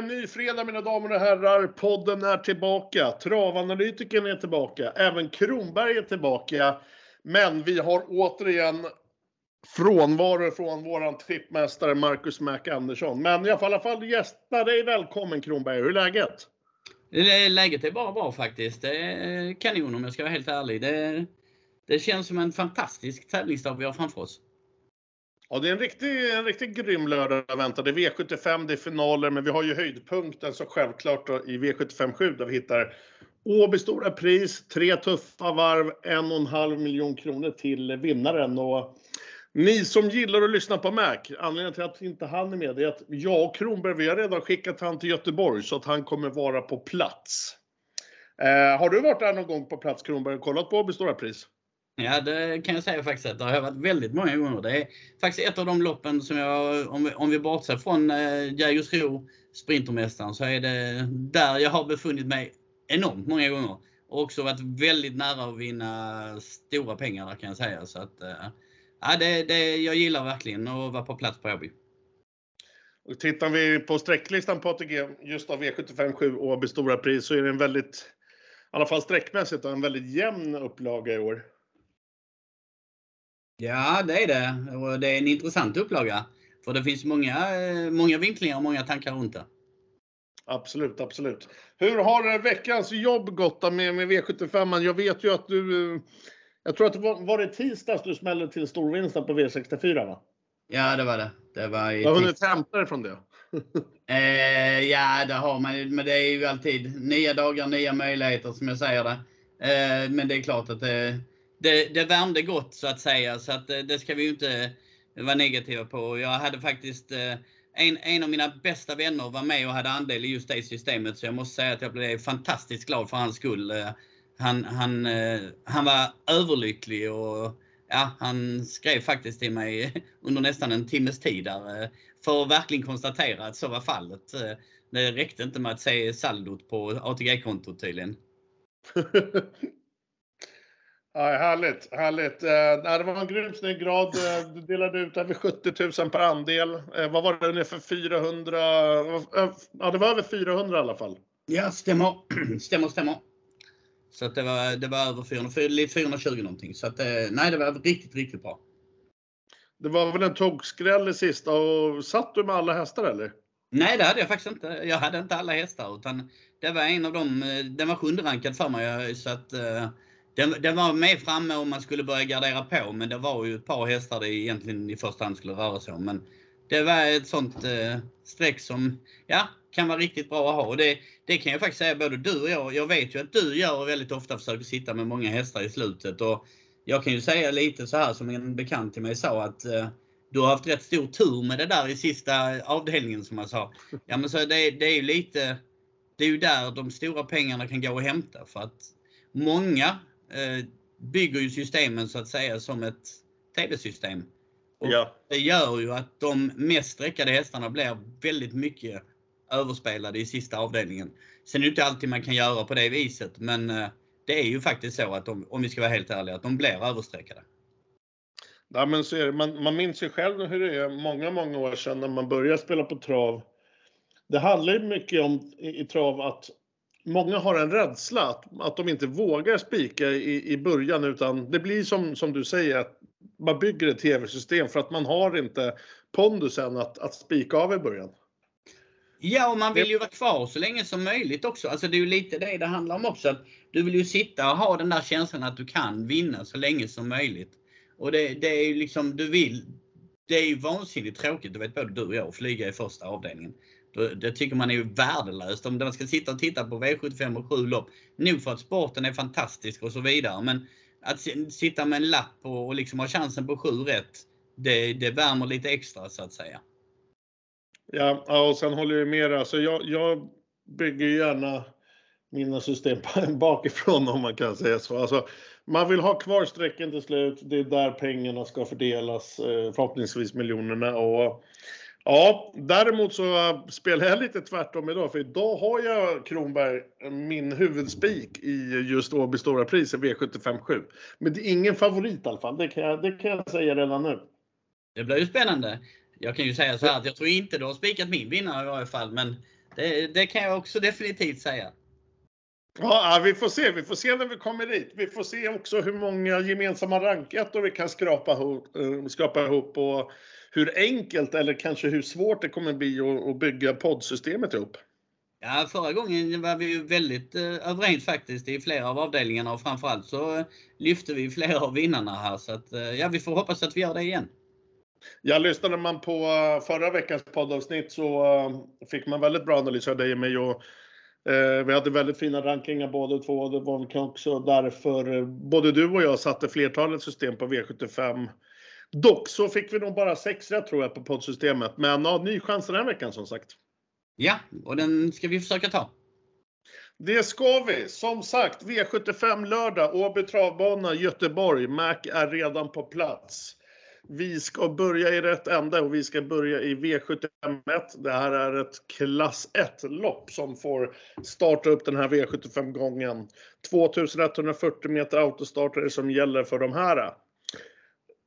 en ny fredag mina damer och herrar. Podden är tillbaka. Travanalytikern är tillbaka. Även Kronberg är tillbaka. Men vi har återigen frånvaro från våran trippmästare Marcus Mac Andersson. Men jag får i alla fall gästa dig välkommen Kronberg. Hur är läget? Läget är bara bra faktiskt. Det är kanon om jag ska vara helt ärlig. Det, det känns som en fantastisk tävlingsdag vi har framför oss. Ja, det är en riktigt en riktig grym lördag väntar. Det är V75, det är finaler, men vi har ju höjdpunkten så självklart då, i V75 7 där vi hittar Åby Stora Pris, tre tuffa varv, en och en halv miljon kronor till vinnaren. Och ni som gillar att lyssna på Mac, anledningen till att inte han är med är att jag och Kronberg, vi har redan skickat han till Göteborg så att han kommer vara på plats. Eh, har du varit där någon gång på plats Kronberg och kollat på Åby Stora Pris? Ja, det kan jag säga faktiskt att det har varit väldigt många gånger. Det är faktiskt ett av de loppen som jag, om vi, om vi bortser från eh, Jägersro, Sprintermästaren, så är det där jag har befunnit mig enormt många gånger. Och också varit väldigt nära att vinna stora pengar där kan jag säga. Så att, eh, ja, det, det, jag gillar verkligen att vara på plats på Åby. Tittar vi på sträcklistan på ATG just av e V75 7 Åby Stora Pris så är det en väldigt, i alla fall sträckmässigt, en väldigt jämn upplaga i år. Ja, det är det. Och det är en intressant upplaga. För det finns många, många vinklingar och många tankar runt det. Absolut, absolut. Hur har veckans jobb gått med, med V75? Jag vet ju att du... Jag tror att det var, var det tisdags du smällde till storvinsten på V64 va? Ja, det var det. det var i jag har hunnit hämta dig från det. eh, ja, det har man Men det är ju alltid nya dagar, nya möjligheter som jag säger det. Eh, men det är klart att det, det, det värmde gott så att säga, så att eh, det ska vi ju inte vara negativa på. Jag hade faktiskt eh, en, en av mina bästa vänner var med och hade andel i just det systemet, så jag måste säga att jag blev fantastiskt glad för hans skull. Eh, han, han, han var överlycklig och ja, han skrev faktiskt till mig under nästan en timmes tid där för att verkligen konstatera att så var fallet. Det räckte inte med att se saldot på ATG-kontot tydligen. Ja, härligt, härligt. Eh, det var en grymt snygg grad. Eh, du delade ut över 70 000 per andel. Eh, vad var det ungefär 400? Ja, det var över 400 i alla fall. Ja, stämmer. stämmer, stämmer. Så det var, det var över 400, 420 någonting. Så att, nej, det var riktigt, riktigt bra. Det var väl en tokskräll i sista och satt du med alla hästar eller? Nej, det hade jag faktiskt inte. Jag hade inte alla hästar utan det var en av dem, den var sjunde rankad för mig. Så att, den, den, var med framme om man skulle börja gardera på, men det var ju ett par hästar det egentligen i första hand skulle röra sig om. Men det var ett sånt eh, streck som ja, kan vara riktigt bra att ha. Och det, det kan jag faktiskt säga både du och jag. Jag vet ju att du gör väldigt ofta försöker sitta med många hästar i slutet. Och jag kan ju säga lite så här som en bekant till mig sa att eh, du har haft rätt stor tur med det där i sista avdelningen som man sa. Ja men så det, det är ju lite, det är ju där de stora pengarna kan gå att hämta. För att många bygger ju systemen så att säga som ett TV-system. ja. Det gör ju att de mest sträckade hästarna blir väldigt mycket överspelade i sista avdelningen. Sen är det inte alltid man kan göra på det viset, men eh, det är ju faktiskt så att de, om vi ska vara helt ärliga, att de blir överstreckade. Ja, men så är det. Man, man minns ju själv hur det är många, många år sedan när man började spela på trav. Det handlar ju mycket om i, i trav att många har en rädsla att, att de inte vågar spika i, i början utan det blir som, som du säger att man bygger ett tv-system för att man har inte pondusen att, att spika av i början. Ja, och man vill ju vara kvar så länge som möjligt också. Alltså det är ju lite det det handlar om också. Att du vill ju sitta och ha den där känslan att du kan vinna så länge som möjligt. Och det, det är ju liksom, du vill. Det är ju vansinnigt tråkigt, det vet både du och jag, att flyga i första avdelningen. Det tycker man är ju värdelöst om man ska sitta och titta på V75 och 7 lopp. Nog för att sporten är fantastisk och så vidare men att sitta med en lapp och liksom ha chansen på 7 rätt, det, det värmer lite extra så att säga. Ja, och sen håller jag med alltså jag, jag bygger gärna mina system bakifrån om man kan säga så. Alltså, man vill ha kvar strecken till slut. Det är där pengarna ska fördelas, eh, förhoppningsvis miljonerna. Och Ja, däremot så spelar jag lite tvärtom idag, för idag har jag Kronberg, min huvudspik i just Åby Stora Pris i V75 7. Men det är ingen favorit i alla fall, det kan jag, det kan jag säga redan nu. Det blir ju spännande. Jag kan ju säga så här att jag tror inte du har spikat min vinnare i varje fall, men det Det, det kan jag också definitivt säga. Ja, vi får se. Vi får se när vi kommer dit. Vi får se också hur många gemensamma rankettor vi kan skrapa ihop, eh, skrapa ihop och hur enkelt eller kanske hur svårt det kommer bli att bygga poddsystemet ihop. Ja, förra gången var vi ju väldigt eh, överens faktiskt i flera av avdelningarna och framförallt så lyfte vi flera av vinnarna här. Så att, eh, ja, vi får hoppas att vi gör det igen. Jag lyssnade man på förra veckans poddavsnitt så fick man väldigt bra analys av dig och mig och Eh, vi hade väldigt fina rankingar båda två. Det var också därför eh, både du och jag satte flertalet system på V75. Dock så fick vi nog bara sex rätt tror jag på poddsystemet. Men ja, ny chans den här veckan som sagt. Ja, och den ska vi försöka ta. Det ska vi. Som sagt, V75 lördag, Åby travbana, Göteborg. Mac är redan på plats. Vi ska börja i rätt ände och vi ska börja i V751. Det här är ett klass 1-lopp som får starta upp den här V75-gången. 2140 meter autostart är det som gäller för de här.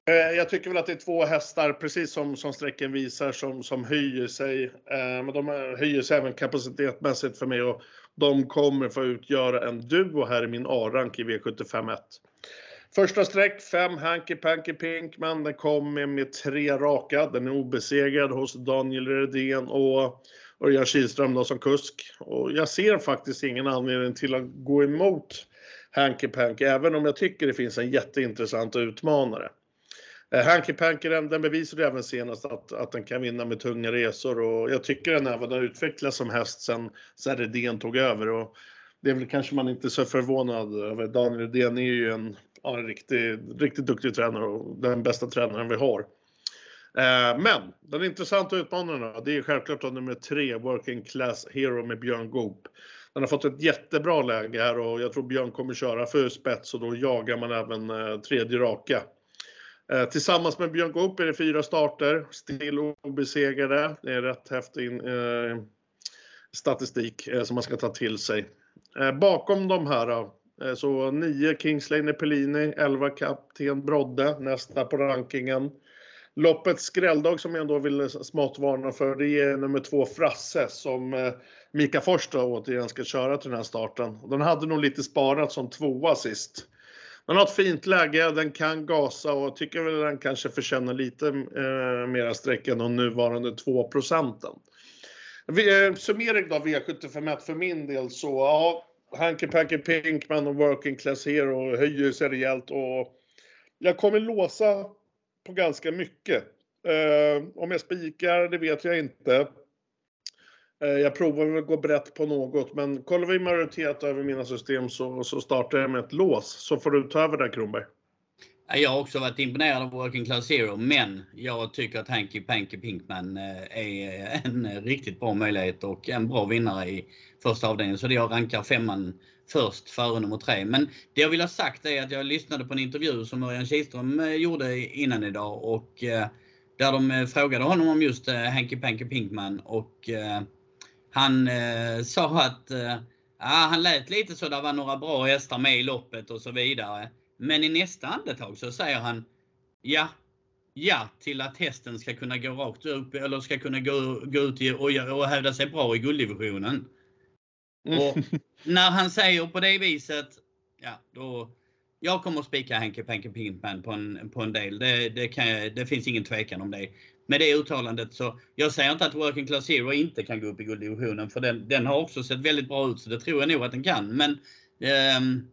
Eh, jag tycker väl att det är två hästar, precis som, som sträcken visar, som, som höjer sig. Eh, men de eh, höjer sig även kapacitetmässigt för mig och de kommer få utgöra en duo här i min A-rank i V751. Första streck, 5 Hanky Panky Pinkman. Den kom med, med tre raka. Den är obesegrad hos Daniel Redén och Örjan Kihlström då som kusk. Och jag ser faktiskt ingen anledning till att gå emot Hanky Panky, även om jag tycker det finns en jätteintressant utmanare. Eh, Hanky Panky den, den bevisade även senast att, att den kan vinna med tunga resor och jag tycker den även har utvecklats som häst sen, sen Redén tog över. Och det är väl kanske man inte så förvånad över. Daniel Redén är ju en ja, en riktigt, riktigt duktig tränare och den bästa tränaren vi har. Eh, men den intressanta utmanaren det är självklart nummer tre, Working Class Hero med Björn Goop. Den har fått ett jättebra läge här och jag tror Björn kommer köra för spets och då jagar man även eh, tredje raka. Eh, tillsammans med Björn Goop är det fyra starter, still obesegrade. Det är rätt häftig eh, statistik eh, som man ska ta till sig. Eh, bakom de här Eh, så 9 Kingsley Nepelini, 11 Kapten Brodde, nästa på rankingen. Loppets skrälldag som jag ändå vill smått varna för, det är nummer två Frasse som eh, Mika Fors återigen ska köra till den här starten. Den hade nog lite sparat som tvåa sist. Den har ett fint läge, den kan gasa och tycker väl den kanske förtjänar lite eh, mera streck än de nuvarande 2 procenten. Eh, Summering då V751 för min del så, ja, Hanky Panky Pinkman och Working Class Hero höjer sig rejält och jag kommer låsa på ganska mycket. Eh, om jag spikar, det vet jag inte. Eh, jag provar att gå brett på något, men kollar vi majoritet över mina system så, så startar jag med ett lås. Så får du ta över där Kronberg. Jag har också varit imponerad av Working Class Zero men jag tycker att Hanky Panky Pinkman eh, är en riktigt bra möjlighet och en bra vinnare i första avdelningen. Så jag rankar femman först före nummer tre. Men det jag vill ha sagt är att jag lyssnade på en intervju som Örjan Kihlström eh, gjorde innan idag och där de frågade honom om just Hanky Panky Pinkman och han sa att ja, han lät lite så, det var några bra hästar med i loppet och så vidare. Men i nästa andetag så säger han ja, ja till att hästen ska kunna gå rakt upp eller ska kunna gå, gå ut och, och hävda sig bra i gulddivisionen. Mm. Och när han säger på det viset, ja då, jag kommer att spika Henke Penke Pinkman på en, på en del. Det, det, kan det finns ingen tvekan om det. Med det uttalandet så, jag säger inte att Working Class Zero inte kan gå upp i gulddivisionen för den, den har också sett väldigt bra ut så det tror jag nog att den kan. Men um,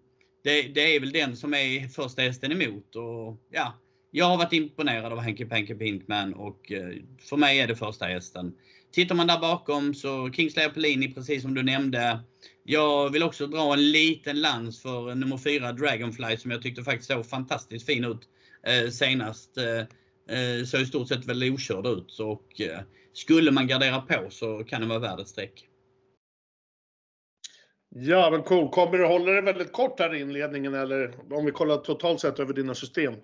det, det, är väl den som är första hästen emot. Och, ja, jag har varit imponerad av Henke Penke Pinkman och eh, för mig är det första hästen. Tittar man där bakom så Kingsley Apollini precis som du nämnde. Jag vill också dra en liten lans för nummer 4 Dragonfly som jag tyckte faktiskt såg fantastiskt fin ut eh, senast. Eh, såg i stort sett väl okörd ut. Och, eh, skulle man gardera på så kan den vara värd ett streck. Ja, men cool. Kommer du hålla det väldigt kort här i inledningen eller om vi kollar totalt sett över dina system?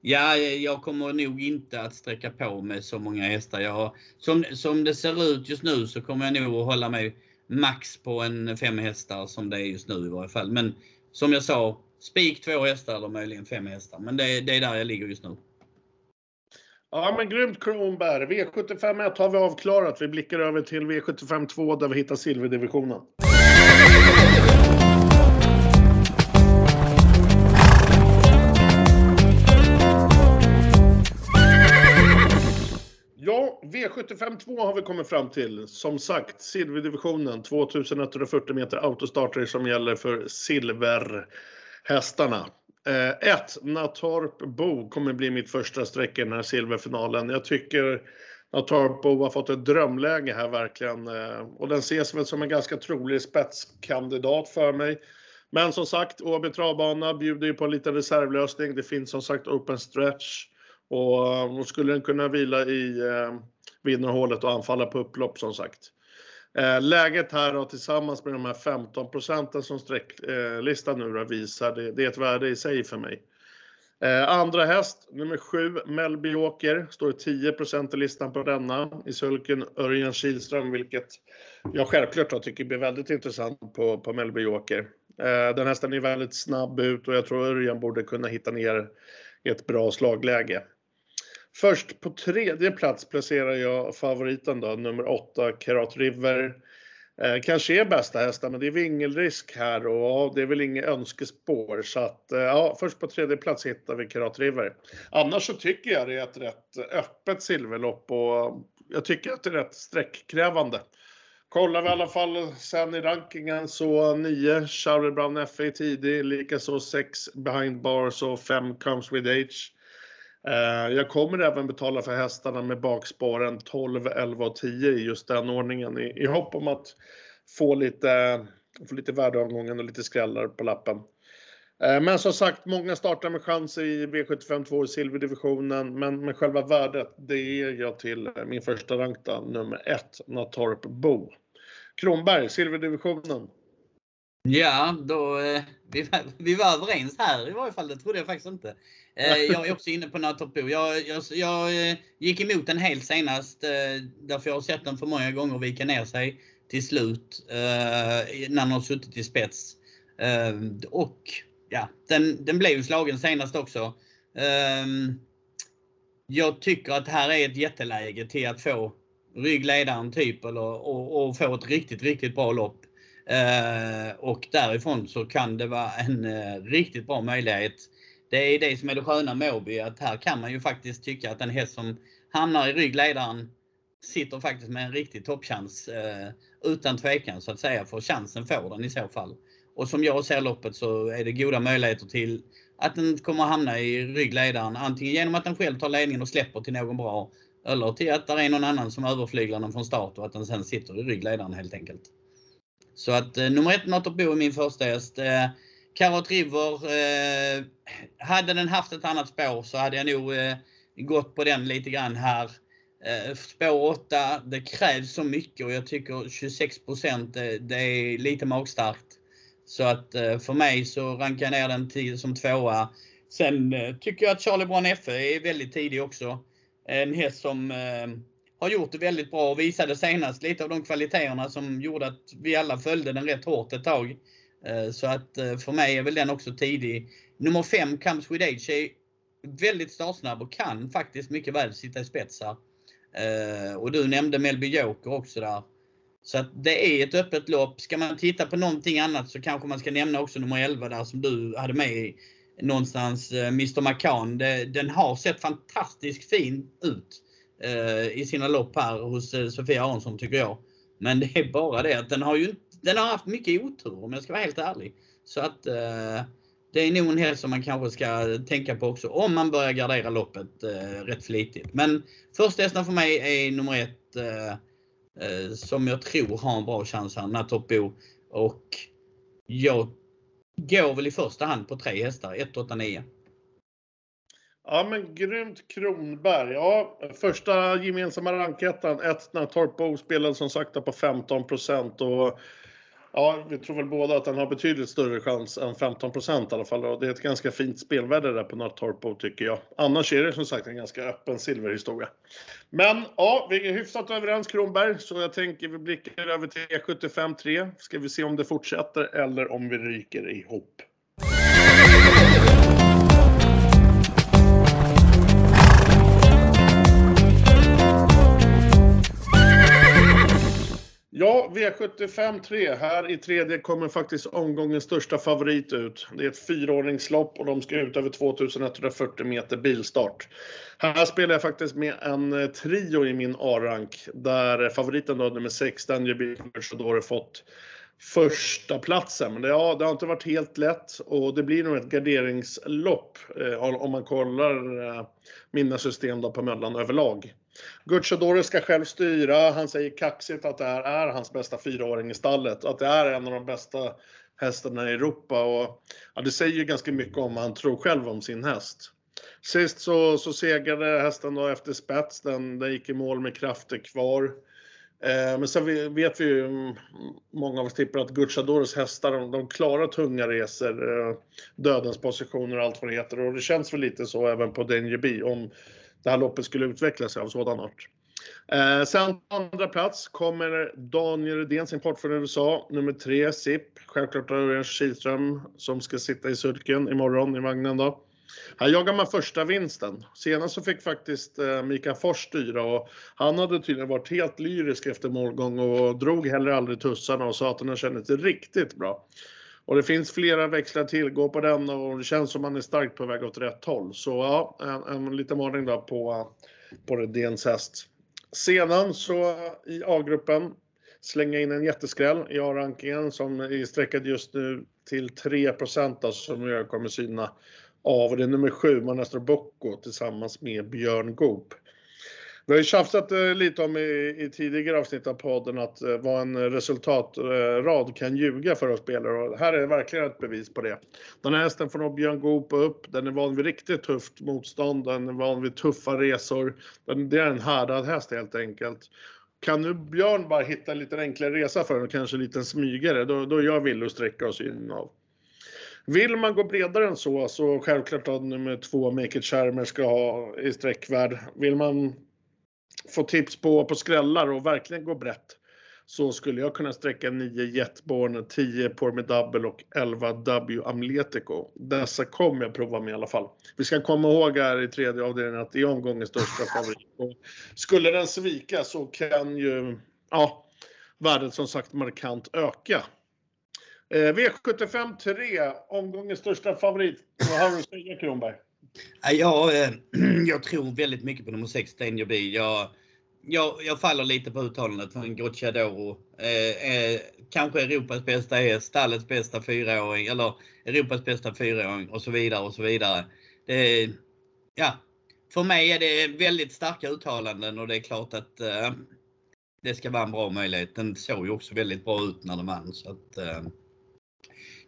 Ja, jag kommer nog inte att sträcka på med så många hästar. Jag, som, som det ser ut just nu så kommer jag nog att hålla mig max på en fem hästar som det är just nu i varje fall. Men som jag sa, spik två hästar eller möjligen fem hästar. Men det, det är där jag ligger just nu. Ja men grymt Kronberg. V75 1 har vi avklarat. Vi blickar över till V75 2 där vi hittar silverdivisionen. Ja, V75 2 har vi kommit fram till. Som sagt, silverdivisionen. 2140 meter autostarter som gäller för silverhästarna. 1. Eh, Natorp Bo kommer bli mitt första streck i den här silverfinalen. Jag tycker Natorp Bo har fått ett drömläge här verkligen. Eh, och den ses väl som en ganska trolig spetskandidat för mig. Men som sagt, Åby travbana bjuder ju på en liten reservlösning. Det finns som sagt open stretch. Och, eh, och skulle den kunna vila i eh, vinnarhålet och anfalla på upplopp som sagt. Eh, läget här då, tillsammans med de här 15 procenten som sträcklistan nu då visar, det, det, är ett värde i sig för mig. Eh, andra häst, nummer 7, Melby Åker, står 10% i listan på denna. I sulken Örjan Kihlström, vilket jag självklart tycker blir väldigt intressant på, på Melby Åker. Eh, den hästen är väldigt snabb ut och jag tror Örjan borde kunna hitta ner i ett bra slagläge. Först på tredje plats placerar jag favoriten då, nummer 8, Karat River. Eh, kanske är bästa hästen, men det är vingelrisk här och det är väl inget önskespår. Så att, eh, ja, först på tredje plats hittar vi Karat River. Annars så tycker jag det är ett rätt öppet silverlopp och eh, jag tycker att det är rätt sträckkrävande. Kollar vi i alla fall sen i rankingen så 9 Charlie Brown FA tidig, likaså 6 Behind Bars och 5 Comes With Age. Eh, jag kommer även betala för hästarna med bakspåren 12, 11 och 10 i just den ordningen i, i hopp om att få lite, få lite värdeavgången och lite skrällar på lappen. Eh, men som sagt, många startar med chanser i V75 2 i silverdivisionen, men med själva värdet, det ger jag till eh, min första rankta, nummer 1, Natorp Bo. Kronberg, silverdivisionen. Ja, då, eh, vi, var, vi var överens här i varje fall. Det trodde jag faktiskt inte. Eh, jag är också inne på Natorpo. Jag, jag, jag eh, gick emot den helt senast därför jag har sett den för många gånger vika ner sig till slut när den har suttit i spets. Och ja, den, den blev slagen senast också. jag tycker att det här är ett jätteläge till att få ryggledaren typ eller, och, och få ett riktigt, riktigt bra lopp. Eh, och därifrån så kan det vara en eh, riktigt bra möjlighet. Det är det som är det sköna med Åby, att här kan man ju faktiskt tycka att en häst som hamnar i ryggledaren sitter faktiskt med en riktig toppchans eh, utan tvekan så att säga. För chansen får den i så fall. Och som jag ser loppet så är det goda möjligheter till att den kommer hamna i ryggledaren. Antingen genom att den själv tar ledningen och släpper till någon bra. Eller till att det är någon annan som överflyglar den från start och att den sen sitter i ryggledaren helt enkelt. Så att eh, nummer ett Natorbo är min första häst. Eh, Carrot River, eh, hade den haft ett annat spår så hade jag nog eh, gått på den lite grann här. Eh, spår 8, det krävs så mycket och jag tycker 26 det, eh, det är lite magstarkt. Så att eh, för mig så rankar jag ner den till, som tvåa. Sen eh, tycker jag att Charlie Brown FE är väldigt tidig också. En häst som eh, har gjort det väldigt bra och visade senast lite av de kvaliteterna som gjorde att vi alla följde den rätt hårt ett tag. Eh, så att eh, för mig är väl den också tidig. Nummer 5, Comes With Age, är väldigt startsnabb och kan faktiskt mycket väl sitta i spetsar. Eh, och du nämnde Melby Joker också där. Så att det är ett öppet lopp. Ska man titta på någonting annat så kanske man ska nämna också nummer 11 där som du hade med i någonstans, Mr McCann. Den har sett fantastiskt fin ut Eh, i sina lopp här hos eh, Sofia Aronsson tycker jag. Men det är bara det att den har ju den har haft mycket otur om jag ska vara helt ärlig. Så att eh, det är nog en häst som man kanske ska tänka på också om man börjar gardera loppet eh, rätt flitigt. Men första hästen för mig är nummer ett eh, eh som jag tror har en bra chans här, Natopbo. Och jag går väl i första hand på tre hästar, 1, 8, 9. Ja men grymt Kronberg. Ja, första gemensamma rankettan, Etna Torpo spelade som sagt på 15 och Ja, vi tror väl båda att den har betydligt större chans än 15 i alla fall. Och det är ett ganska fint spelvärde där på Nattorpo tycker jag. Annars är det som sagt en ganska öppen silverhistoria. Men ja, vi är hyfsat överens Kronberg, så jag tänker vi blickar över till E75 3. Ska vi se om det fortsätter eller om vi ryker ihop. Ja, V75 3. Här i tredje kommer faktiskt omgångens största favorit ut. Det är ett fyraåringslopp och de ska ut över 2140 meter bilstart. Här spelar jag faktiskt med en eh, trio i min A-rank där favoriten då, nummer 6, Danger har fått första platsen. Men det, ja, det har inte varit helt lätt och det blir nog ett garderingslopp eh, om man kollar eh, mina system då på Möllan överlag. Gucciadoro ska själv styra. Han säger kaxigt att det här är hans bästa fyraåring i stallet. Att det är en av de bästa hästarna i Europa. Och, ja, det säger ju ganska mycket om vad han tror själv om sin häst. Sist så, så segrade hästen då efter spets. Den, den gick i mål med krafter kvar. Eh, men sen vet vi ju, mm, många av oss tippar att Gucciadoros hästar, de, de klarar tunga resor, eh, dödens positioner och allt vad det heter. Och det känns väl lite så även på Danger B om det här loppet skulle utveckla sig av sådan art. Eh, sen på andra plats kommer Daniel Redéns import från USA, nummer tre, SIP. Självklart Örjan Kihlström som ska sitta i sulken imorgon i vagnen då. Här jagar man första vinsten. Senast så fick faktiskt eh, Mikael Fors styra och han hade tydligen varit helt lyrisk efter målgång och drog heller aldrig tussarna och sa att han kände sig riktigt bra. Och det finns flera växlar till. Gå på den och det känns som man är starkt på väg åt rätt håll. Så ja, en, en liten varning då på, på Redéns häst. Sedan så i A-gruppen slänga in en jätteskräll i A-rankingen som är sträckad just nu till 3% alltså, som jag kommer syna av. Och det är nummer 7, Manastro Bocco tillsammans med Björn Goop. Vi har ju tjafsat eh, lite om i, i, tidigare avsnitt av podden att eh, vad en resultatrad kan ljuga för oss spelare och här är verkligen ett bevis på det. Den här hästen får nog Björn Goop upp. Den är van vid riktigt tufft motstånd, den är van vid tuffa resor. Den, det är en härdad häst helt enkelt. Kan nu Björn bara hitta en lite enklare resa för den och kanske en liten smygare, då, då är jag villig att sträcka oss in av. Vill man gå bredare än så, så självklart att nummer två, Make It Charmer, ska ha i sträckvärd. Vill man få tips på, på skrällar och verkligen gå brett så skulle jag kunna sträcka 9 Jetborn, 10 Formidable och 11 W Amletico. Dessa kommer jag prova med i alla fall. Vi ska komma ihåg här i tredje avdelningen att det är omgångens största favorit. Och skulle den svika så kan ju ja, värdet som sagt markant öka. Eh, V75 3, omgångens största favorit. Vad har du att säga Kronberg? Ja, eh, jag tror väldigt mycket på nummer 6, Danger B. Jag, jag, jag faller lite på uttalandet från Gocciadoro. Eh, eh, kanske Europas bästa häst, stallets bästa fyraåring eller Europas bästa fyraåring och så vidare och så vidare. Det, ja, för mig är det väldigt starka uttalanden och det är klart att eh, det ska vara en bra möjlighet. Den såg ju också väldigt bra ut när den vann. Så att, eh,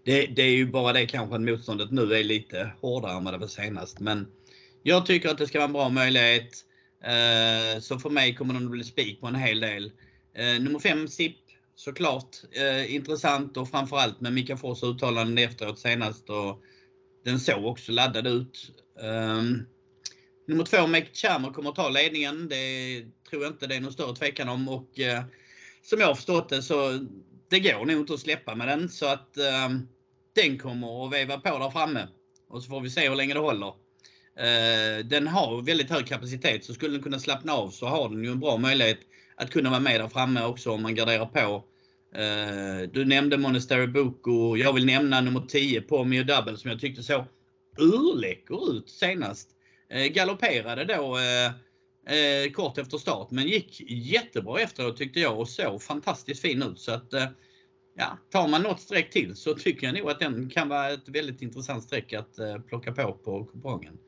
det, det, är ju bara det kanske att motståndet nu är lite hårdare än vad det var senast. Men jag tycker att det ska vara en bra möjlighet. Eh, så för mig kommer den att bli spik på en hel del. Eh, nummer 5 SIP såklart eh, intressant och framförallt med Mika Fors uttalanden efteråt senast. Och den såg också laddad ut. Eh, nummer 2 Mek Chamer, kommer att ta ledningen. Det tror jag inte det är någon större tvekan om. Och eh, som jag har förstått det så det går nog inte att släppa med den. Så att eh, den kommer att veva på där framme. Och så får vi se hur länge det håller. Eh, den har väldigt hög kapacitet så skulle den kunna slappna av så har den ju en bra möjlighet att kunna vara med där framme också om man garderar på. Eh, du nämnde Monastery Boko. Jag vill nämna nummer 10 på Mio Double som jag tyckte såg urläcker ut senast. Eh, galopperade då eh, Eh, kort efter start men gick jättebra efteråt tyckte jag och såg fantastiskt fin ut. Så att, eh, ja, tar man något streck till så tycker jag nog att den kan vara ett väldigt intressant streck att eh, plocka på på kupongen.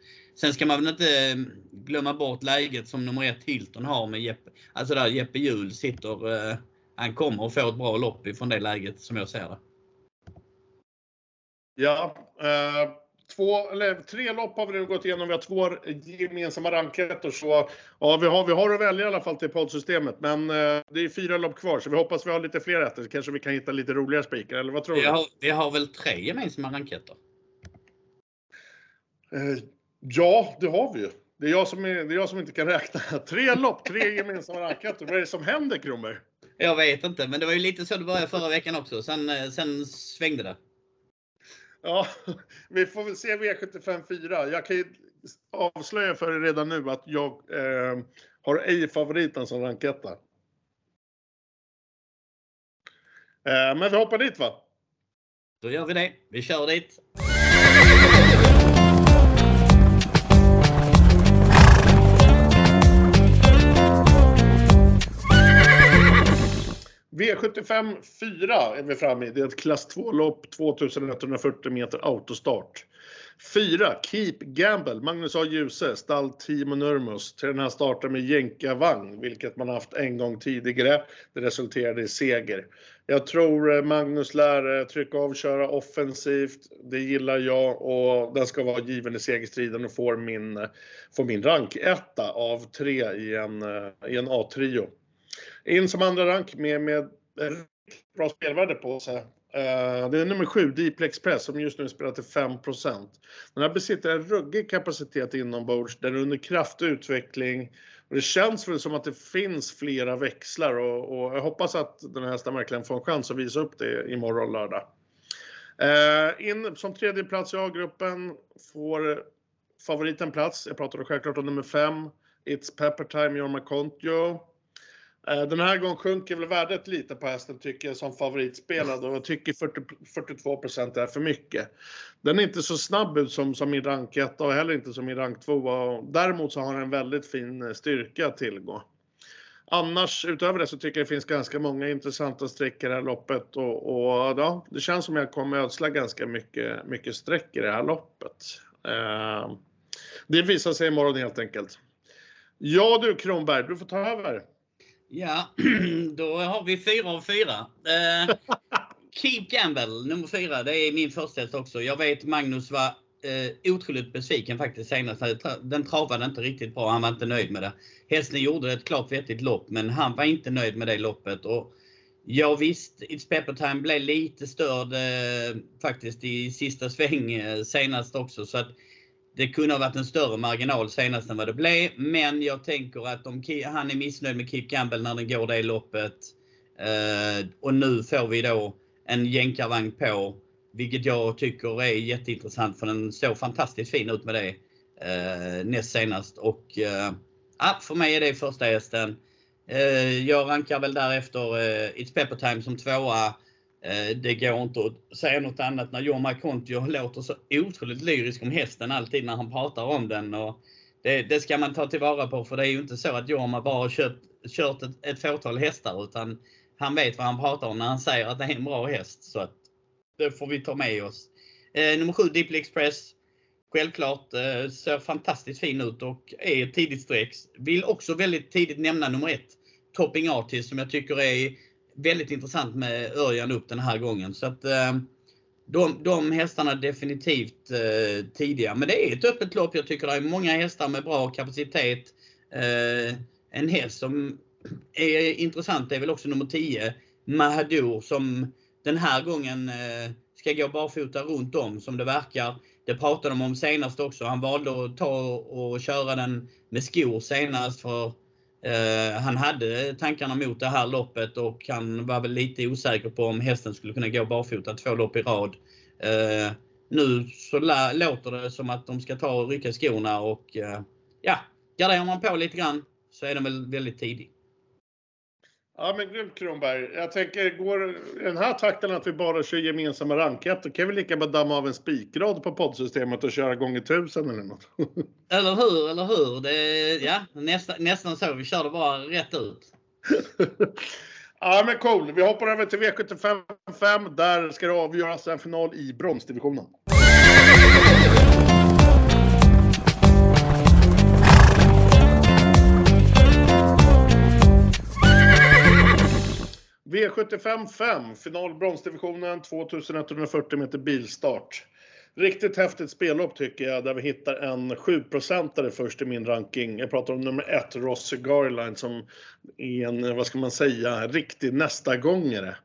Sen ska man väl inte eh, glömma bort läget som nummer ett Hilton har med Jeppe. Alltså där Jeppe Hjul sitter. Eh, han kommer att få ett bra lopp ifrån det läget som jag ser det. Ja, eh, två, eller tre lopp har vi nu gått igenom. Vi har två gemensamma rankettor. Så ja, vi har, vi har att välja i alla fall till poddsystemet. Men eh, det är fyra lopp kvar, så vi hoppas vi har lite fler rätter. Så kanske vi kan hitta lite roligare spikar, eller vad tror vi du? Har, vi har väl tre gemensamma ranketter? Eh, ja, det har vi ju. Det är, jag som är, det är jag som inte kan räkna. Tre lopp, tre gemensamma ranketter. Vad är det som händer Kronberg? Jag vet inte, men det var ju lite så det började förra veckan också. Sen, eh, sen svängde det. Ja, vi får väl se V75 4. Jag kan ju avslöja för er redan nu att jag eh, har ej favoriten som ranketta. Eh, men vi hoppar dit va? Då gör vi det. Vi kör dit. V75 4 är vi framme i. Det är ett klass 2-lopp, 2140 meter autostart. 4. Keep Gamble, Magnus A. Djuse, stall Timo Nurmos till den här starten med jänkarvagn, vilket man haft en gång tidigare. Det resulterade i seger. Jag tror eh, Magnus lär eh, trycka av, köra offensivt. Det gillar jag och den ska vara given i segerstriden och får min, eh, får min rank etta av tre i en, i en A-trio. In som andra rank med, med bra spelvärde på sig. Uh, eh, det är nummer 7, Deep Express, som just nu spelar till 5% Den här besitter en ruggig kapacitet inombords, den är under kraftig utveckling. Och det känns väl som att det finns flera växlar och, och jag hoppas att den här hästen verkligen får en chans att visa upp det imorgon lördag. Uh, in som tredje plats i A-gruppen får favoriten plats. Jag pratade självklart om nummer 5, It's Pepper Time, Jorma Kontio. Eh, den här gången sjunker väl värdet lite på hästen tycker jag som favoritspelad och jag tycker 40, 42% är för mycket. Den är inte så snabb ut som, som i rank 1 och heller inte som i rank 2. Däremot så har den en väldigt fin eh, styrka att tillgå. Annars utöver det så tycker jag det finns ganska många intressanta streck i det här loppet och, och ja, det känns som jag kommer ödsla ganska mycket, mycket streck i det här loppet. Eh, det visar sig imorgon helt enkelt. Ja du Kronberg, du får ta över. Ja, då har vi fyra av fyra. Eh, Keep Gamble, nummer fyra, det är min första häst också. Jag vet Magnus var eh, otroligt besviken faktiskt senast. Den travade inte riktigt bra, han var inte nöjd med det. Hästen gjorde ett klart vettigt lopp, men han var inte nöjd med det loppet. Och Ja visst, It's Pepper Time blev lite störd eh, faktiskt i sista sväng eh, senast också. Så att det kunde ha varit en större marginal senast än vad det blev. Men jag tänker att om han är missnöjd med Keep Campbell när den går det loppet. Eh, och nu får vi då en jänkarvagn på. Vilket jag tycker är jätteintressant för den såg fantastiskt fin ut med det eh, näst senast. Och eh, ja, för mig är det första hästen. Jag rankar väl därefter It's Pepper Time som tvåa. Eh, det går inte att säga något annat när Jorma Kontio låter så otroligt lyrisk om hästen alltid när han pratar om den. Och det, det ska man ta tillvara på för det är ju inte så att Jorma bara har kört, kört ett, ett fåtal hästar utan han vet vad han pratar om när han säger att det är en bra häst. Så att det får vi ta med oss. Eh, nummer 7 Deeply Express. Självklart eh, ser fantastiskt fin ut och är ett tidigt streck. Vill också väldigt tidigt nämna nummer 1 Topping Artist som jag tycker är väldigt intressant med Örjan upp den här gången. Så att eh, de, de hästarna definitivt eh, tidiga. Men det är ett öppet lopp. Jag tycker det är många hästar med bra kapacitet. Eh, en häst som är intressant är väl också nummer 10, Mahadour, som den här gången eh, ska gå barfota runt om som det verkar. Det pratade de om senast också. Han valde att ta och köra den med skor senast för Eh, han hade tankarna mot det här loppet och han var väl lite osäker på om hästen skulle kunna gå barfota två lopp i rad. Eh, nu så låter det som att de ska ta och rycka skorna och eh, ja, garderar man på lite grann så är den väl väldigt tidig. Ja men grymt Kronberg. Jag tänker, går den här takten att vi bara kör gemensamma ranket, då kan vi lika bra damma av en spikrad på poddsystemet och köra gånger tusen eller något. Eller hur, eller hur. Det, ja, nästa, nästan så. Vi kör det bara rätt ut. ja men cool. Vi hoppar över till V75 Där ska det avgöras en final i bronsdivisionen. V75 5, final bronsdivisionen, 2140 meter bilstart. Riktigt häftigt spellopp tycker jag, där vi hittar en 7-procentare först i min ranking. Jag pratar om nummer 1, Rossi Garline, som är en, vad ska man säga, riktig nästa gångare.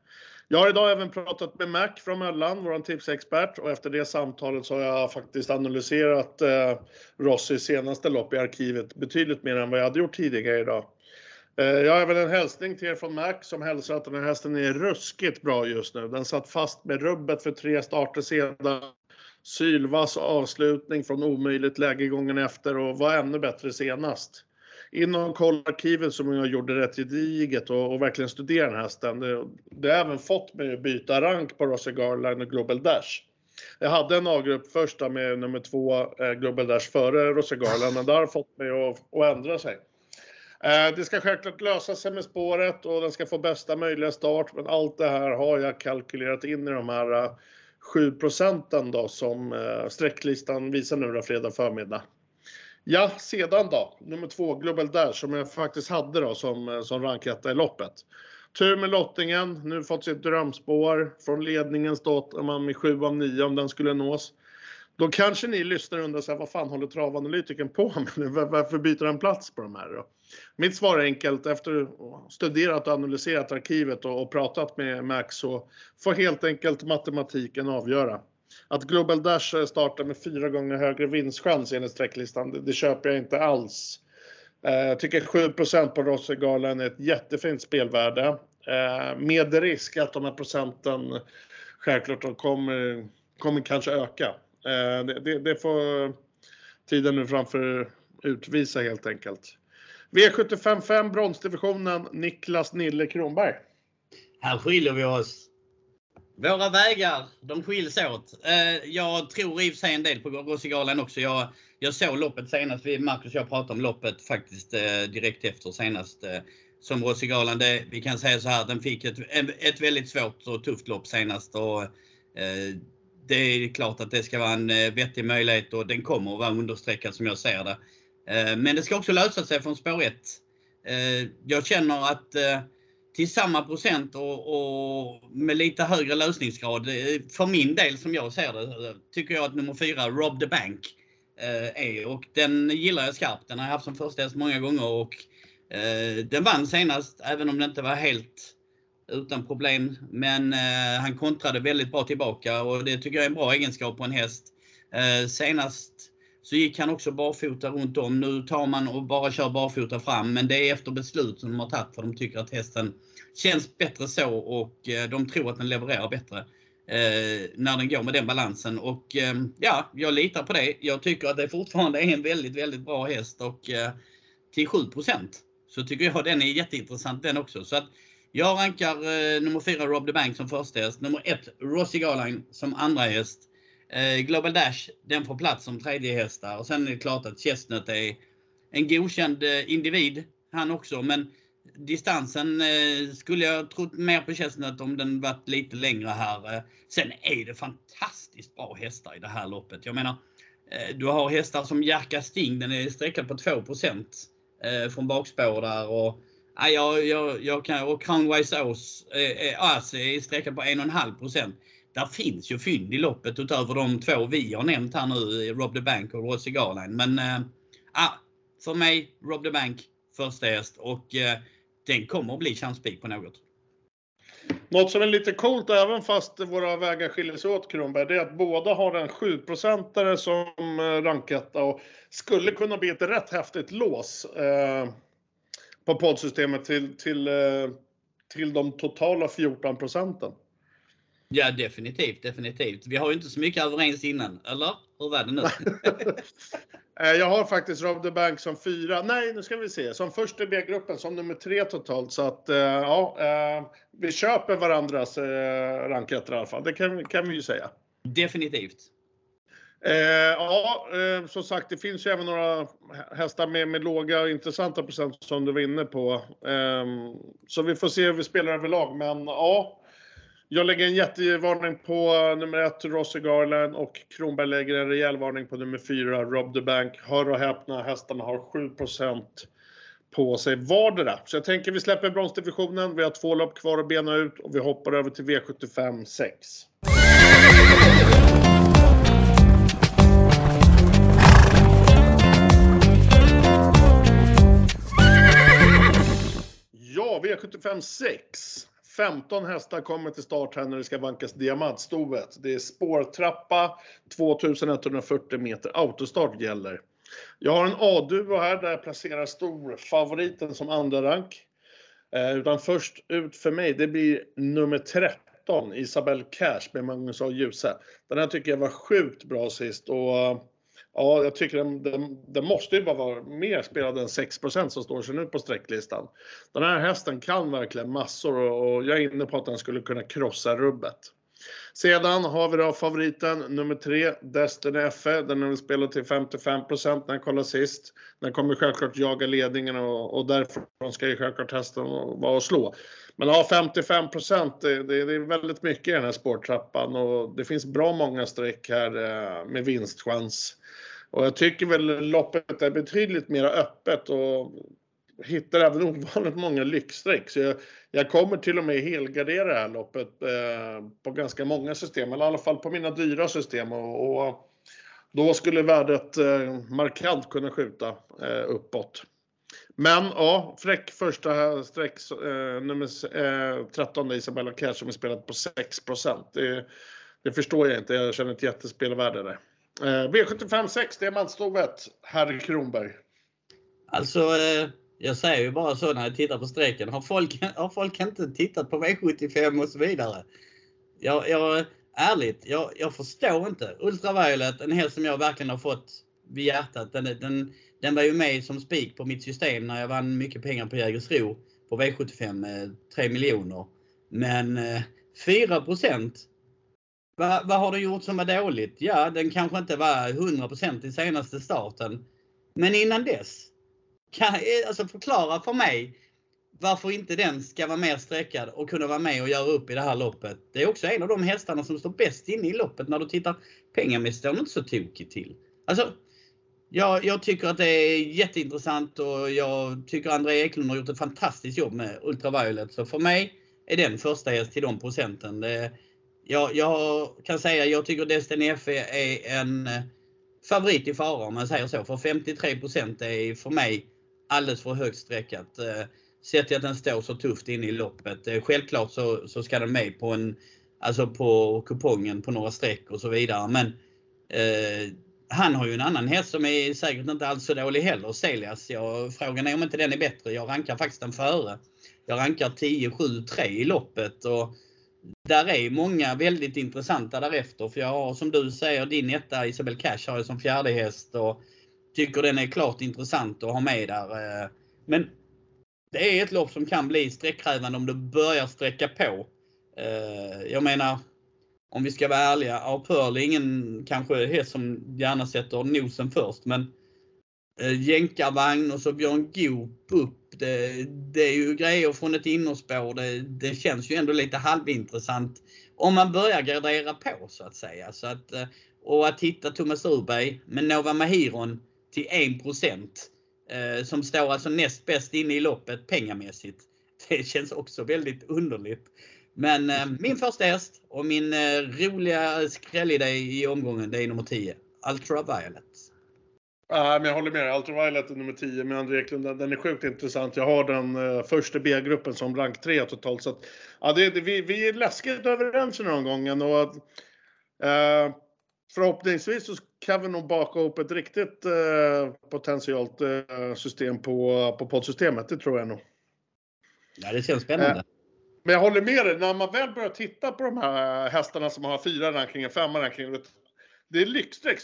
Jag har idag även pratat med Mac från Möllan, vår tipsexpert, och efter det samtalet så har jag faktiskt analyserat eh, Rossis senaste lopp i arkivet betydligt mer än vad jag hade gjort tidigare idag. Eh, jag har även en hälsning till er från Mac som hälsar att den här hästen är ruskigt bra just nu. Den satt fast med rubbet för tre starter sedan. Sylvass avslutning från omöjligt läge gången efter och var ännu bättre senast. Inom kollarkivet som jag gjorde rätt gediget och, och verkligen studerade den här hästen. Det, det har även fått mig att byta rank på Rossi Garland och Global Dash. Jag hade en A-grupp först med nummer två, eh, Global Dash, före Rossi Garland, men det har fått mig att, att ändra sig. Eh, det ska självklart lösa sig med spåret och den ska få bästa möjliga start, men allt det här har jag kalkylerat in i de här eh, 7 procenten då som eh, sträcklistan visar nu då fredag förmiddag. Ja, sedan då, nummer två, Global Dash, som jag faktiskt hade då som, som ranketta i loppet. Tur med lottningen, nu fått sitt drömspår. Från ledningen stått man med 7 av 9 om den skulle nås. Då kanske ni lyssnar och undrar så här, vad fan håller travanalytikern på med? nu? Varför byter han plats på de här då? Mitt svar är enkelt. Efter att studerat och analyserat arkivet och, och pratat med Max så får helt enkelt matematiken avgöra. Att Global Dash startar med fyra gånger högre vinstchans enligt sträcklistan, det, det köper jag inte alls. Eh, jag tycker 7% på Rossegalan är ett jättefint spelvärde. Eh, med risk att de här procenten självklart kommer, kommer kanske öka. Eh, det, det, det får tiden nu framför utvisa helt enkelt. V755 bronsdivisionen, Niklas Nille Kronberg. Här skiljer vi oss. Våra vägar, de skiljs åt. Jag tror i och för sig en del på Rossigalan också. Jag, jag såg loppet senast. Marcus och jag pratade om loppet faktiskt direkt efter senast. Som Rossigalan, det, vi kan säga så här, den fick ett, ett väldigt svårt och tufft lopp senast. Och, det är klart att det ska vara en vettig möjlighet och den kommer att vara understreckad som jag ser det. Eh, men det ska också lösa sig från spår 1. Eh, jag känner att eh, till samma procent och, och, med lite högre lösningsgrad, för min del som jag ser det, tycker jag att nummer 4, Rob the Bank, är. Och den gillar jag skarpt. Den har jag haft som första häst många gånger och den vann senast, även om det inte var helt utan problem. Men han kontrade väldigt bra tillbaka och det tycker jag är en bra egenskap på en häst. senast så gick han också barfota runt om. Nu tar man och bara kör barfota fram, men det är efter beslut som de har tagit för de tycker att hästen känns bättre så och eh, de tror att den levererar bättre eh, när den går med den balansen. Och eh, ja, jag litar på det. Jag tycker att det fortfarande är en väldigt, väldigt bra häst och till 7% så tycker jag den är jätteintressant den också. Så att jag rankar nummer 4 Rob the Bank som första häst, nummer 1 Rossi Garline som andra häst. Eh, Global Dash, den får plats som tredje hästar. Och sen är det klart att Chestnut är en godkänd eh, individ, han också. Men distansen eh, skulle jag trott mer på Chestnut om den varit lite längre här. Sen är det fantastiskt bra hästar i det här loppet. Jag menar, du har hästar som Jerka Sting, den är sträckad på 2 från bakspår där. Och, jag, jag, jag kan, och Crownwise är sträckad på 1,5 där finns ju fynd i loppet utöver de två vi har nämnt här nu, Rob the Bank och Rossi Garline. Men äh, för mig, Rob the Bank första häst och äh, den kommer att bli chanspik på något. Något som är lite coolt även fast våra vägar skiljer sig åt Kronberg, det är att båda har en 7-procentare som eh, ranketta och skulle kunna bli ett rätt häftigt lås eh, på poddsystemet till, till, eh, till de totala 14 procenten. Ja, definitivt, definitivt. Vi har ju inte så mycket överens innan, eller? Hur var det nu? Eh, jag har faktiskt Rob the Bank som fyra, nej nu ska vi se, som först i B-gruppen, som nummer tre totalt. Så att, eh, ja, eh, vi köper varandras ranketter i alla fall. Det kan, kan vi ju säga. Definitivt. Eh, ja, eh, som sagt, det finns ju även några hästar med, med låga och intressanta procent som du var inne på. Eh, så vi får se hur vi spelar överlag, men ja, jag lägger en jättevarning på eh, nummer ett, Rossi Garland och Kronberg lägger en rejäl varning på nummer fyra, Rob the Bank. Hör och häpna, hästarna har 7% på sig vardera. Så jag tänker vi släpper bronsdivisionen, vi har två lopp kvar att bena ut och vi hoppar över till V75 6. Ja, V75 6. 15 hästar kommer till start här när det ska vankas diamantstovet. Det är spårtrappa, 2140 meter. Autostart gäller. Jag har en A-duo här där jag placerar storfavoriten som andra rank. Eh, utan först ut för mig, det blir nummer 13, Isabelle Cash med Magnus A. Djuse. Den här tycker jag var sjukt bra sist och eh, Ja, jag tycker den, den, den måste ju bara vara mer spelad än 6% som står sig nu på sträcklistan. Den här hästen kan verkligen massor och jag är inne på att den skulle kunna krossa rubbet. Sedan har vi då favoriten nummer 3, Destiny FE. Den har spelad spelat till 55% när jag kollade sist. Den kommer självklart jaga ledningen och, och därifrån ska ju självklart hästen vara och slå. Men ja, 55 det, det, det, är väldigt mycket i den här spårtrappan och det finns bra många streck här eh, med vinstchans. Och jag tycker väl loppet är betydligt mer öppet och hittar även ovanligt många lyxstreck. Så jag, jag, kommer till och med helgardera det här loppet eh, på ganska många system, eller i alla fall på mina dyra system. Och, och då skulle värdet eh, markant kunna skjuta eh, uppåt. Men ja, fräck första streck, eh, nummer eh, 13, Isabella Cash som är spelat på 6 det, det förstår jag inte. Jag känner ett jättespelvärde där. V75 6, diamantstovet, herr Kronberg. Alltså, eh, jag säger ju bara så när jag tittar på strecken. Har folk, har folk inte tittat på V75 och så vidare? Jag, jag, ärligt, jag, jag förstår inte. Ultraviolet, en häst som jag verkligen har fått vid hjärtat. Den, den, den var ju med som spik på mitt system när jag vann mycket pengar på Jägersro på V75, 3 eh, miljoner. Men eh, 4 vad, vad har du gjort som var dåligt? Ja, den kanske inte var 100% i senaste starten. Men innan dess, kan, eh, alltså förklara för mig varför inte den ska vara mer sträckad och kunna vara med och göra upp i det här loppet. Det är också en av de hästarna som står bäst inne i loppet. När du tittar pengamässigt står den inte så tokigt till. Alltså, jag, jag, tycker att det är jätteintressant och jag tycker André Eklund har gjort ett fantastiskt jobb med Ultraviolet. Så för mig är den första häst till de procenten. Det, jag, jag kan säga jag tycker Destiny FE är en eh, favorit i fara om man säger så. För 53% är för mig alldeles för högt streckat. Eh, sett till att den står så tufft inne i loppet. Eh, självklart så, så ska den med på en Alltså på kupongen på några streck och så vidare. Men eh, han har ju en annan häst som är säkert inte alls så dålig heller, Celias. Jag, frågan är om inte den är bättre. Jag rankar faktiskt den före. Jag rankar 10, 7, 3 i loppet. Och där är många väldigt intressanta därefter. För jag har som du säger din etta Isabel Cash har jag som fjärde häst och tycker den är klart intressant att ha med där. Eh, men det är ett lopp som kan bli sträckkrävande om du börjar sträcka på. Eh, jag menar, om vi ska vara ärliga, ja, Pearl är ingen kanske häst som gärna sätter nosen först. Men Eh, jänkarvagn och så Björn Goop upp det, det, är ju grejer från ett innerspår. Det, det, känns ju ändå lite halvintressant om man börjar gradera på så att säga. Så att, eh, och att hitta Thomas Urberg med Nova Mahiron till 1% eh, som står alltså näst bäst inne i loppet pengamässigt. Det känns också väldigt underligt. Men eh, min första häst och min eh, roliga skrällidé i omgången det är nummer 10, Ultraviolet. Ja, men jag håller med. Ultraviolet är nummer 10 med André Eklund. Den är sjukt intressant. Jag har den uh, första B-gruppen som rank 3 totalt. Så att, ja, det, det, vi, vi är läskigt överens den gången. Och, uh, förhoppningsvis så kan vi nog baka upp ett riktigt uh, potentiellt uh, system på, på poddsystemet. Det tror jag nog. Ja, det känns spännande. Men jag håller med dig. När man väl börjar titta på de här hästarna som har fyra rankingen, femma rankingen. Det är lyxstreck.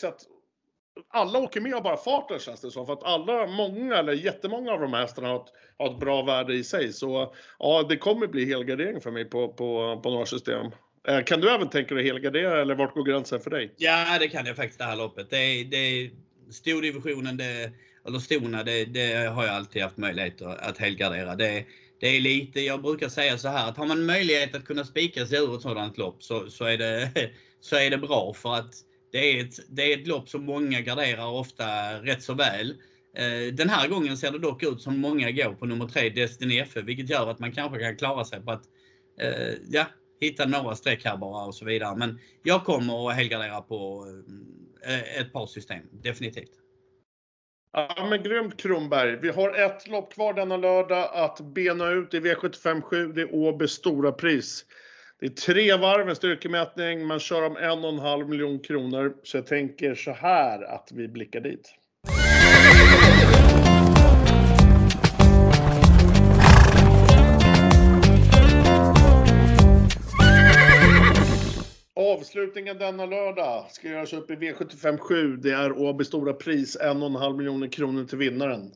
Alla åker med av bara farten känns det som. För att alla, många eller jättemånga av de här hästarna har ett, har ett bra värde i sig. Så ja, det kommer bli helgardering för mig på, på, på några system. Eh, kan du även tänka dig helgardera eller vart går gränsen för dig? Ja, det kan jag faktiskt det här loppet. Det är, det är stordivisionen, det, eller stona, det, det, har jag alltid haft möjlighet att, att helgardera. Det, det är lite, jag brukar säga så här att har man möjlighet att kunna spika sig ur ett sådant lopp så, så, är, det, så är det bra för att det är, ett, det är ett lopp som många garderar ofta rätt så väl. Eh, den här gången ser det dock ut som många går på nummer 3 Destiny FF, vilket gör att man kanske kan klara sig på att eh, ja, hitta några streck här bara och så vidare. Men jag kommer att helgardera på eh, ett par system, definitivt. Ja men grymt Kronberg. Vi har ett lopp kvar denna lördag att bena ut i V75 7. Det är Åbys stora pris. Det är tre varv, en styrkemätning. Man kör om en och en halv miljon kronor. Så jag tänker så här att vi blickar dit. avslutningen denna lördag ska göras upp i V75 7. Det är Åby Stora Pris, 1,5 miljoner kronor till vinnaren.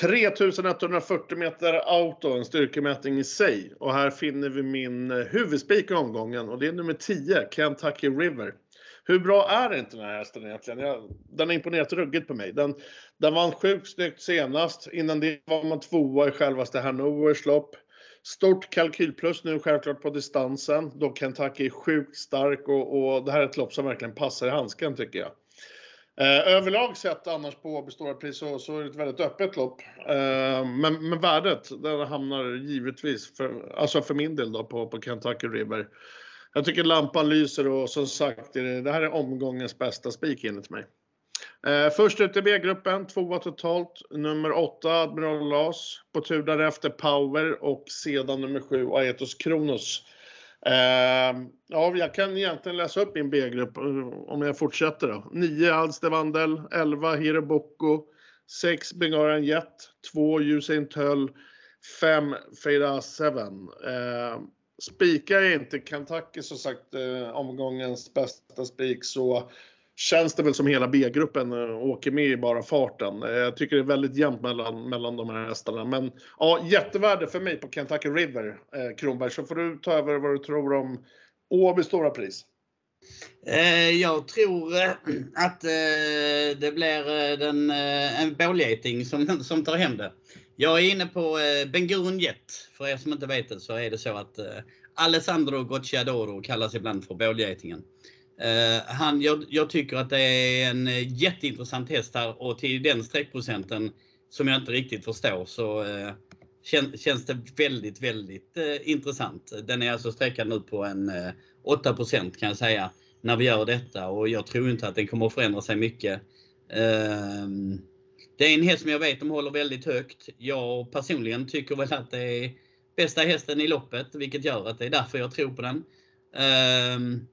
3140 meter auto, en styrkemätning i sig. Och här finner vi min eh, huvudspik i omgången och det är nummer 10, Kentucky River. Hur bra är inte den här hästen egentligen? Jag, den har imponerat ruggigt på mig. Den, den vann sjukt snyggt senast. Innan det var man tvåa i självaste Hanovers lopp. Stort kalkylplus nu självklart på distansen då Kentucky är sjukt stark och, och det här är ett lopp som verkligen passar i handsken tycker jag. Eh, överlag sett annars på Stora Pris så, så är det ett väldigt öppet lopp. Eh, men, men värdet, där hamnar givetvis, för, alltså för min del då, på, på Kentucky River. Jag tycker lampan lyser och som sagt, det här är omgångens bästa spik enligt mig. Eh, först ut i B-gruppen, tvåa totalt, nummer 8 Admiral Las. På tur därefter Power och sedan nummer 7 Aetos Kronos. Eh, ja, jag kan egentligen läsa upp min B-grupp eh, om jag fortsätter då. 9 Alstevandel, 11 Hiroboko, 6 Bengarian Jet, 2 Usain Töll, 5 Fada 7. Eh, spikar jag inte Kentucky som sagt eh, omgångens bästa spik så känns det väl som hela B-gruppen eh, åker med i bara farten. Eh, jag tycker det är väldigt jämnt mellan, mellan de här hästarna. Men ja, jättevärde för mig på Kentucky River, eh, Kronberg. Så får du ta över vad du tror om Åby stora pris. Eh, jag tror eh, att det blir den, en bålgeting som, som tar hem det. Jag är inne på Ben Jet. För er som inte vet det så är det så att Alessandro Gocciadoro kallas ibland för bålgetingen. Uh, han, jag, jag, tycker att det är en eh, jätteintressant häst här och till den streckprocenten som jag inte riktigt förstår så uh, kän, känns det väldigt, väldigt uh, intressant. Den är alltså sträckad nu på en 8% kan jag säga när vi gör detta och jag tror inte att den kommer att förändra sig mycket. Ehm, det är en häst som jag vet de håller väldigt högt. Jag personligen tycker väl att det är bästa hästen i loppet vilket gör att det är därför jag tror på den. Ehm,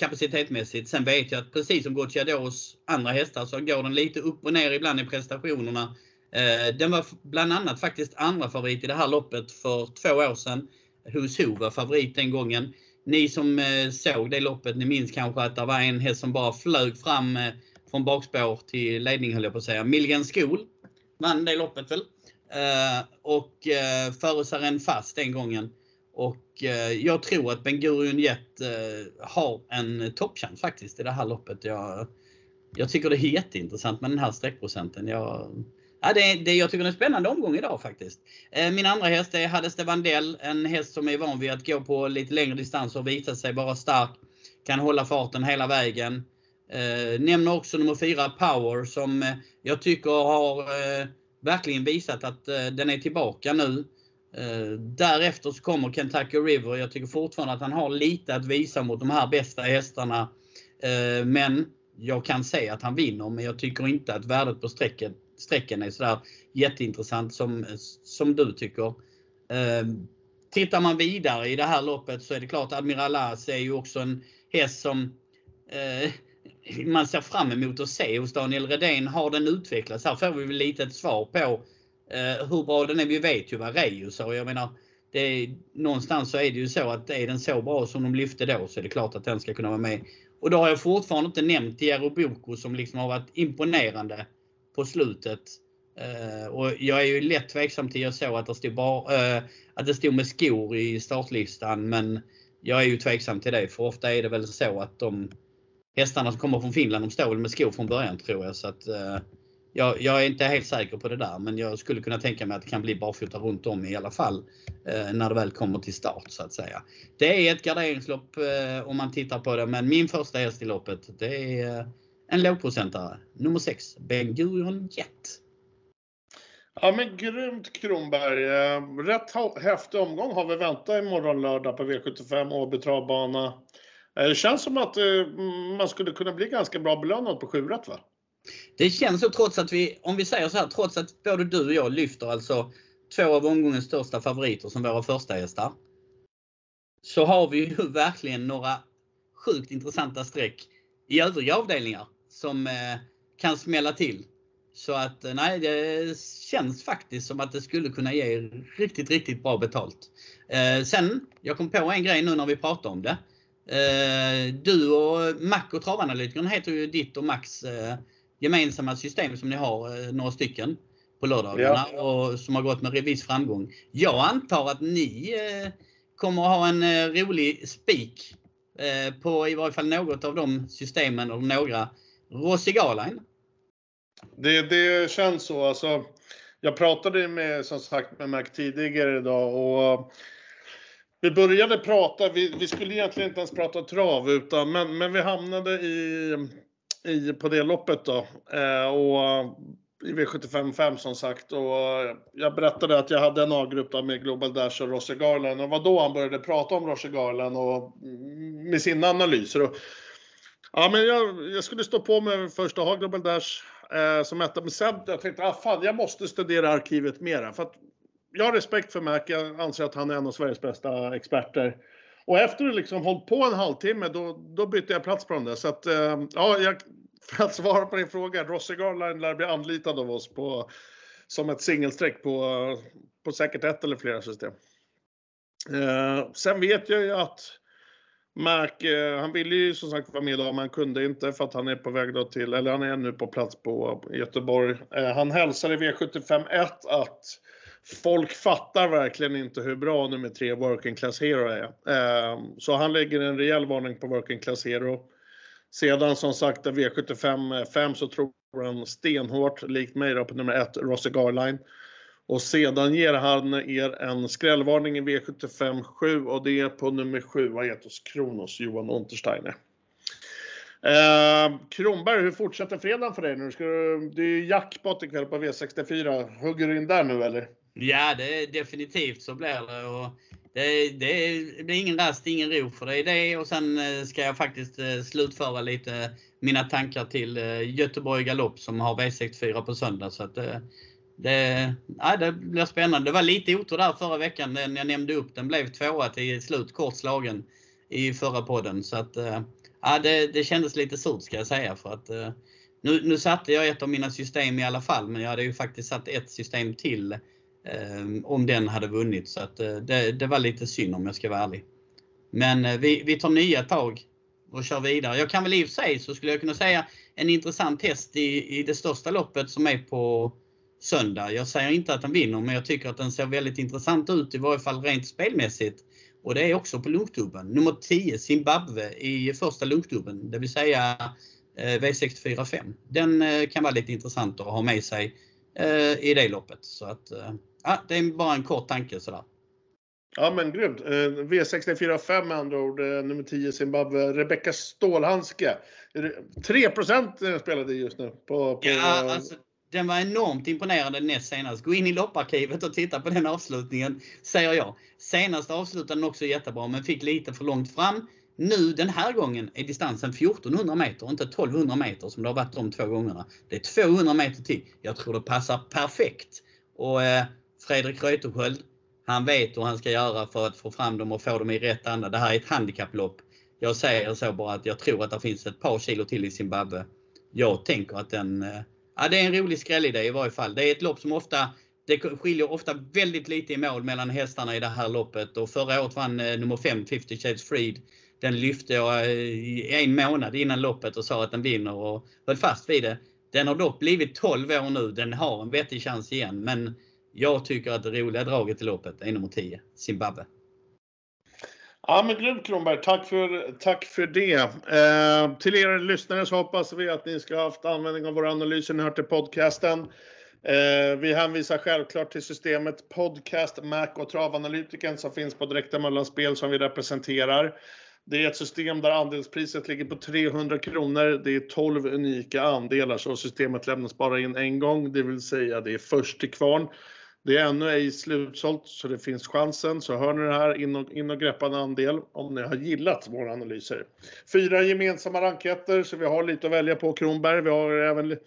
Kapacitetmässigt. Sen vet jag att precis som Gocciados andra hästar så går den lite upp och ner ibland i prestationerna. Eh, den var bland annat faktiskt andra favorit i det här loppet för två år sedan. Who's Who var favorit den gången. Ni som eh, såg det loppet, ni minns kanske att det var en häst som bara flög fram eh, från bakspår till ledning höll jag på att säga. Milligan School vann det loppet väl. Och före Saren fast den gången. Och eh, jag tror att Ben Gurion Jet eh, har en toppchans faktiskt i det här loppet. Jag, jag tycker det är jätteintressant med den här streckprocenten. Jag, ja, det, det, jag tycker det är en spännande omgång idag faktiskt. Eh, min andra häst är Haddeste Vandell, en häst som är van vid att gå på lite längre distans och visa sig vara stark. Kan hålla farten hela vägen. Eh, nämner också nummer 4 Power som jag tycker har eh, verkligen visat att eh, den är tillbaka nu. Eh, därefter så kommer Kentucky River. Jag tycker fortfarande att han har lite att visa mot de här bästa hästarna. Eh, men jag kan säga att han vinner, men jag tycker inte att värdet på strecken, strecken är sådär jätteintressant som, som du tycker. Eh, tittar man vidare i det här loppet så är det klart Admiral As är ju också en häst som man ser fram emot att se hos Daniel Redén. Har den utvecklats? Här får vi väl lite ett svar på Eh, hur bra den är, vi vet ju vad Reus har. Jag menar, det är, någonstans så är det ju så att är den så bra som de lyfte då så är det klart att den ska kunna vara med. Och då har jag fortfarande inte nämnt Jero Boko som liksom har varit imponerande på slutet. Uh, och jag är ju lätt tveksam till jag såg att det stod, bar, uh, eh, att det stod med skor i startlistan men jag är ju tveksam till det för ofta är det väl så att de hästarna som kommer från Finland de står väl med skor från början tror jag. Så att, uh, jag, jag, är inte helt säker på det där men jag skulle kunna tänka mig att det kan bli barfota runt om i alla fall eh, när det väl kommer till start så att säga. Det är ett garderingslopp eh, om man tittar på det men min första häst i loppet det är eh, en lågprocentare. Nummer 6, Ben Gurion Jet. Ja men grymt Kronberg. Eh, rätt häftig omgång har vi väntat imorgon lördag på V75 Åby travbana. Det känns som att eh, man skulle kunna bli ganska bra belönad på 7 rätt va? Det känns så trots att vi, om vi säger så här, trots att både du och jag lyfter alltså två av omgångens största favoriter som våra första gäster, Så har vi ju verkligen några sjukt intressanta streck i övriga avdelningar som eh, kan smälla till. Så att eh, nej, det känns faktiskt som att det skulle kunna ge riktigt, riktigt bra betalt. Eh, sen, jag kom på en grej nu när vi pratar om det. Eh, du och Mac och travanalytikern heter ju ditt och Max eh, gemensamma system som ni har, eh, några stycken på lördagarna ja. och som har gått med viss framgång. Jag antar att ni kommer att ha en rolig spik på i varje fall något av de systemen och några. Rossi Garline. Det, det känns så. Alltså, jag pratade med, som sagt med Mac tidigare idag och vi började prata, vi, vi, skulle egentligen inte ens prata trav, utan, men, men vi hamnade i, i, på det loppet då. Eh, och i V75 som sagt. Och jag berättade att jag hade en A-grupp med Global Dash och Roger Garland. Och det var då han började prata om Roger Garland och med sina analyser. Och, ja, men jag, jag skulle stå på mig först och ha Global Dash eh, som etta. Men sen jag tänkte jag, ah, fan, jag måste studera arkivet mera. För att jag har respekt för Mac. Jag anser att han är en av Sveriges bästa experter. Och efter att liksom hållit på en halvtimme, då, då bytte jag plats på dem där. Så att, eh, ja, jag, för att svara på din fråga, Rossi Garline lär bli anlitad av oss på, som ett singelsträck på, på säkert ett eller flera system. Eh, sen vet jag ju att Mac, eh, han ville ju som sagt vara med idag, men han kunde inte för att han är på väg då till, eller han är nu på plats på Göteborg. Eh, han hälsar i V75 1 att folk fattar verkligen inte hur bra nummer tre Working Class Hero är. Ehm, så han lägger en rejäl varning på Working Class Hero. Sedan som sagt V75 5 så tror han stenhårt, likt mig då, på nummer 1 Rossi Garline. Och sedan ger han er en skrällvarning i V75 7 och det är på nummer 7 Aetos Kronos, Johan Untersteiner. Eh, Kronberg, hur fortsätter fredagen för dig nu? Ska du, det är ju jackpot ikväll på V64. Hugger du in där nu eller? Ja, det är definitivt så blir det. Och det, det, det är ingen rast, ingen ro för det är det. Och sen eh, ska jag faktiskt eh, slutföra lite mina tankar till eh, Göteborg Galopp som har V64 på söndag. Så att det, ja, det blir spännande. Det var lite otur där förra veckan när jag nämnde upp den. Blev tvåa till slut, kort slagen i förra podden. Så att, ja, det, det kändes lite surt ska jag säga. För att, nu, nu satte jag ett av mina system i alla fall, men jag hade ju faktiskt satt ett system till Ehm, om den hade vunnit. Så att, eh, det, det, var lite synd om jag ska vara ärlig. Men eh, vi, vi tar nya tag och kör vidare. Jag kan väl i och för sig så skulle jag kunna säga en intressant häst i, i det största loppet som är på söndag. Jag säger inte att den vinner men jag tycker att den ser väldigt intressant ut i varje fall rent spelmässigt. Och det är också på lunktubben. Nummer 10 Zimbabwe i första lunktubben, det vill säga eh, V64 5. Den eh, kan vara lite intressant att ha med sig i det loppet. Så att, ja, det är bara en kort tanke sådär. Ja men grymt. V64 5 med andra ord, eh, nummer 10 Zimbabwe, Rebecka Stålhandske. 3 spelade just nu. På, på... Ja, alltså, den var enormt imponerande näst senast. Gå in i lopparkivet och titta på den avslutningen, säger jag. Senast avslutade den också jättebra, men fick lite för långt fram. Nu den här gången är distansen 1400 meter, inte 1200 meter som det har varit de två gångerna. Det är 200 meter till. Jag tror det passar perfekt. Och eh, Fredrik Reuterskiöld, han vet hur han ska göra för att få fram dem och få dem i rätt anda. Det här är ett handikapplopp. Jag säger så bara att jag tror att det finns ett par kilo till i Zimbabwe. Jag tänker att den, eh, ja det är en rolig skrällidé i varje fall. Det är ett lopp som ofta, det skiljer ofta väldigt lite i mål mellan hästarna i det här loppet och förra året vann eh, nummer 5, 50 Shades Freed. Den lyfte jag eh, i en månad innan loppet och sa att den vinner och höll fast vid det. Den har dock blivit 12 år nu. Den har en vettig chans igen men jag tycker att det roliga draget i loppet är nummer 10, Zimbabwe. Ja men grymt Kronberg, tack för, tack för det. Eh, till er lyssnare så hoppas vi att ni ska ha haft användning av våra analyser ni hört i podcasten. Eh, vi hänvisar självklart till systemet Podcast, Mac och Travanalytiken som finns på Direkta Möllan som vi representerar. Det är ett system där andelspriset ligger på 300 kronor. Det är 12 unika andelar så systemet lämnas bara in en gång, det vill säga det är först till kvarn. Det är ännu ej slutsålt så det finns chansen. Så hör ni det här, in och, in och greppa en andel om ni har gillat våra analyser. Fyra gemensamma ranketter så vi har lite att välja på Kronberg. Vi har även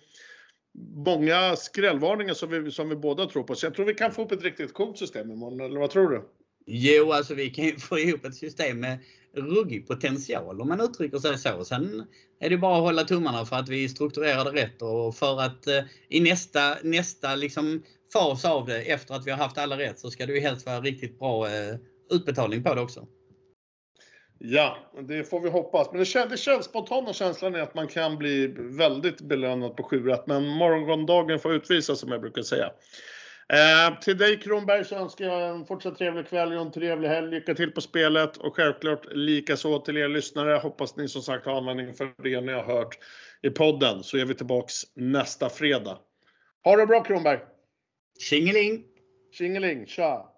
många skrällvarningar som vi, som vi båda tror på. Så jag tror vi kan få upp ett riktigt coolt system imorgon, eller vad tror du? Jo, alltså vi kan ju få ihop ett system med ruggig potential om man uttrycker sig så. Sen är det bara att hålla tummarna för att vi strukturerar det rätt och för att eh, i nästa, nästa liksom fas av det efter att vi har haft alla rätt så ska det ju helst vara riktigt bra eh, utbetalning på det också. Ja, det får vi hoppas. Men det känns, det känns spontana känslan är att man kan bli väldigt belönad på 7 men morgondagen får utvisa som jag brukar säga. Eh, till dig Kronberg så önskar jag en fortsatt trevlig kväll och en trevlig helg. Lycka till på spelet och självklart likaså till er lyssnare. Hoppas ni som sagt har användning för det ni har hört i podden så är vi tillbaks nästa fredag. Ha det bra Kronberg! Tjingeling! Tjingeling, tja!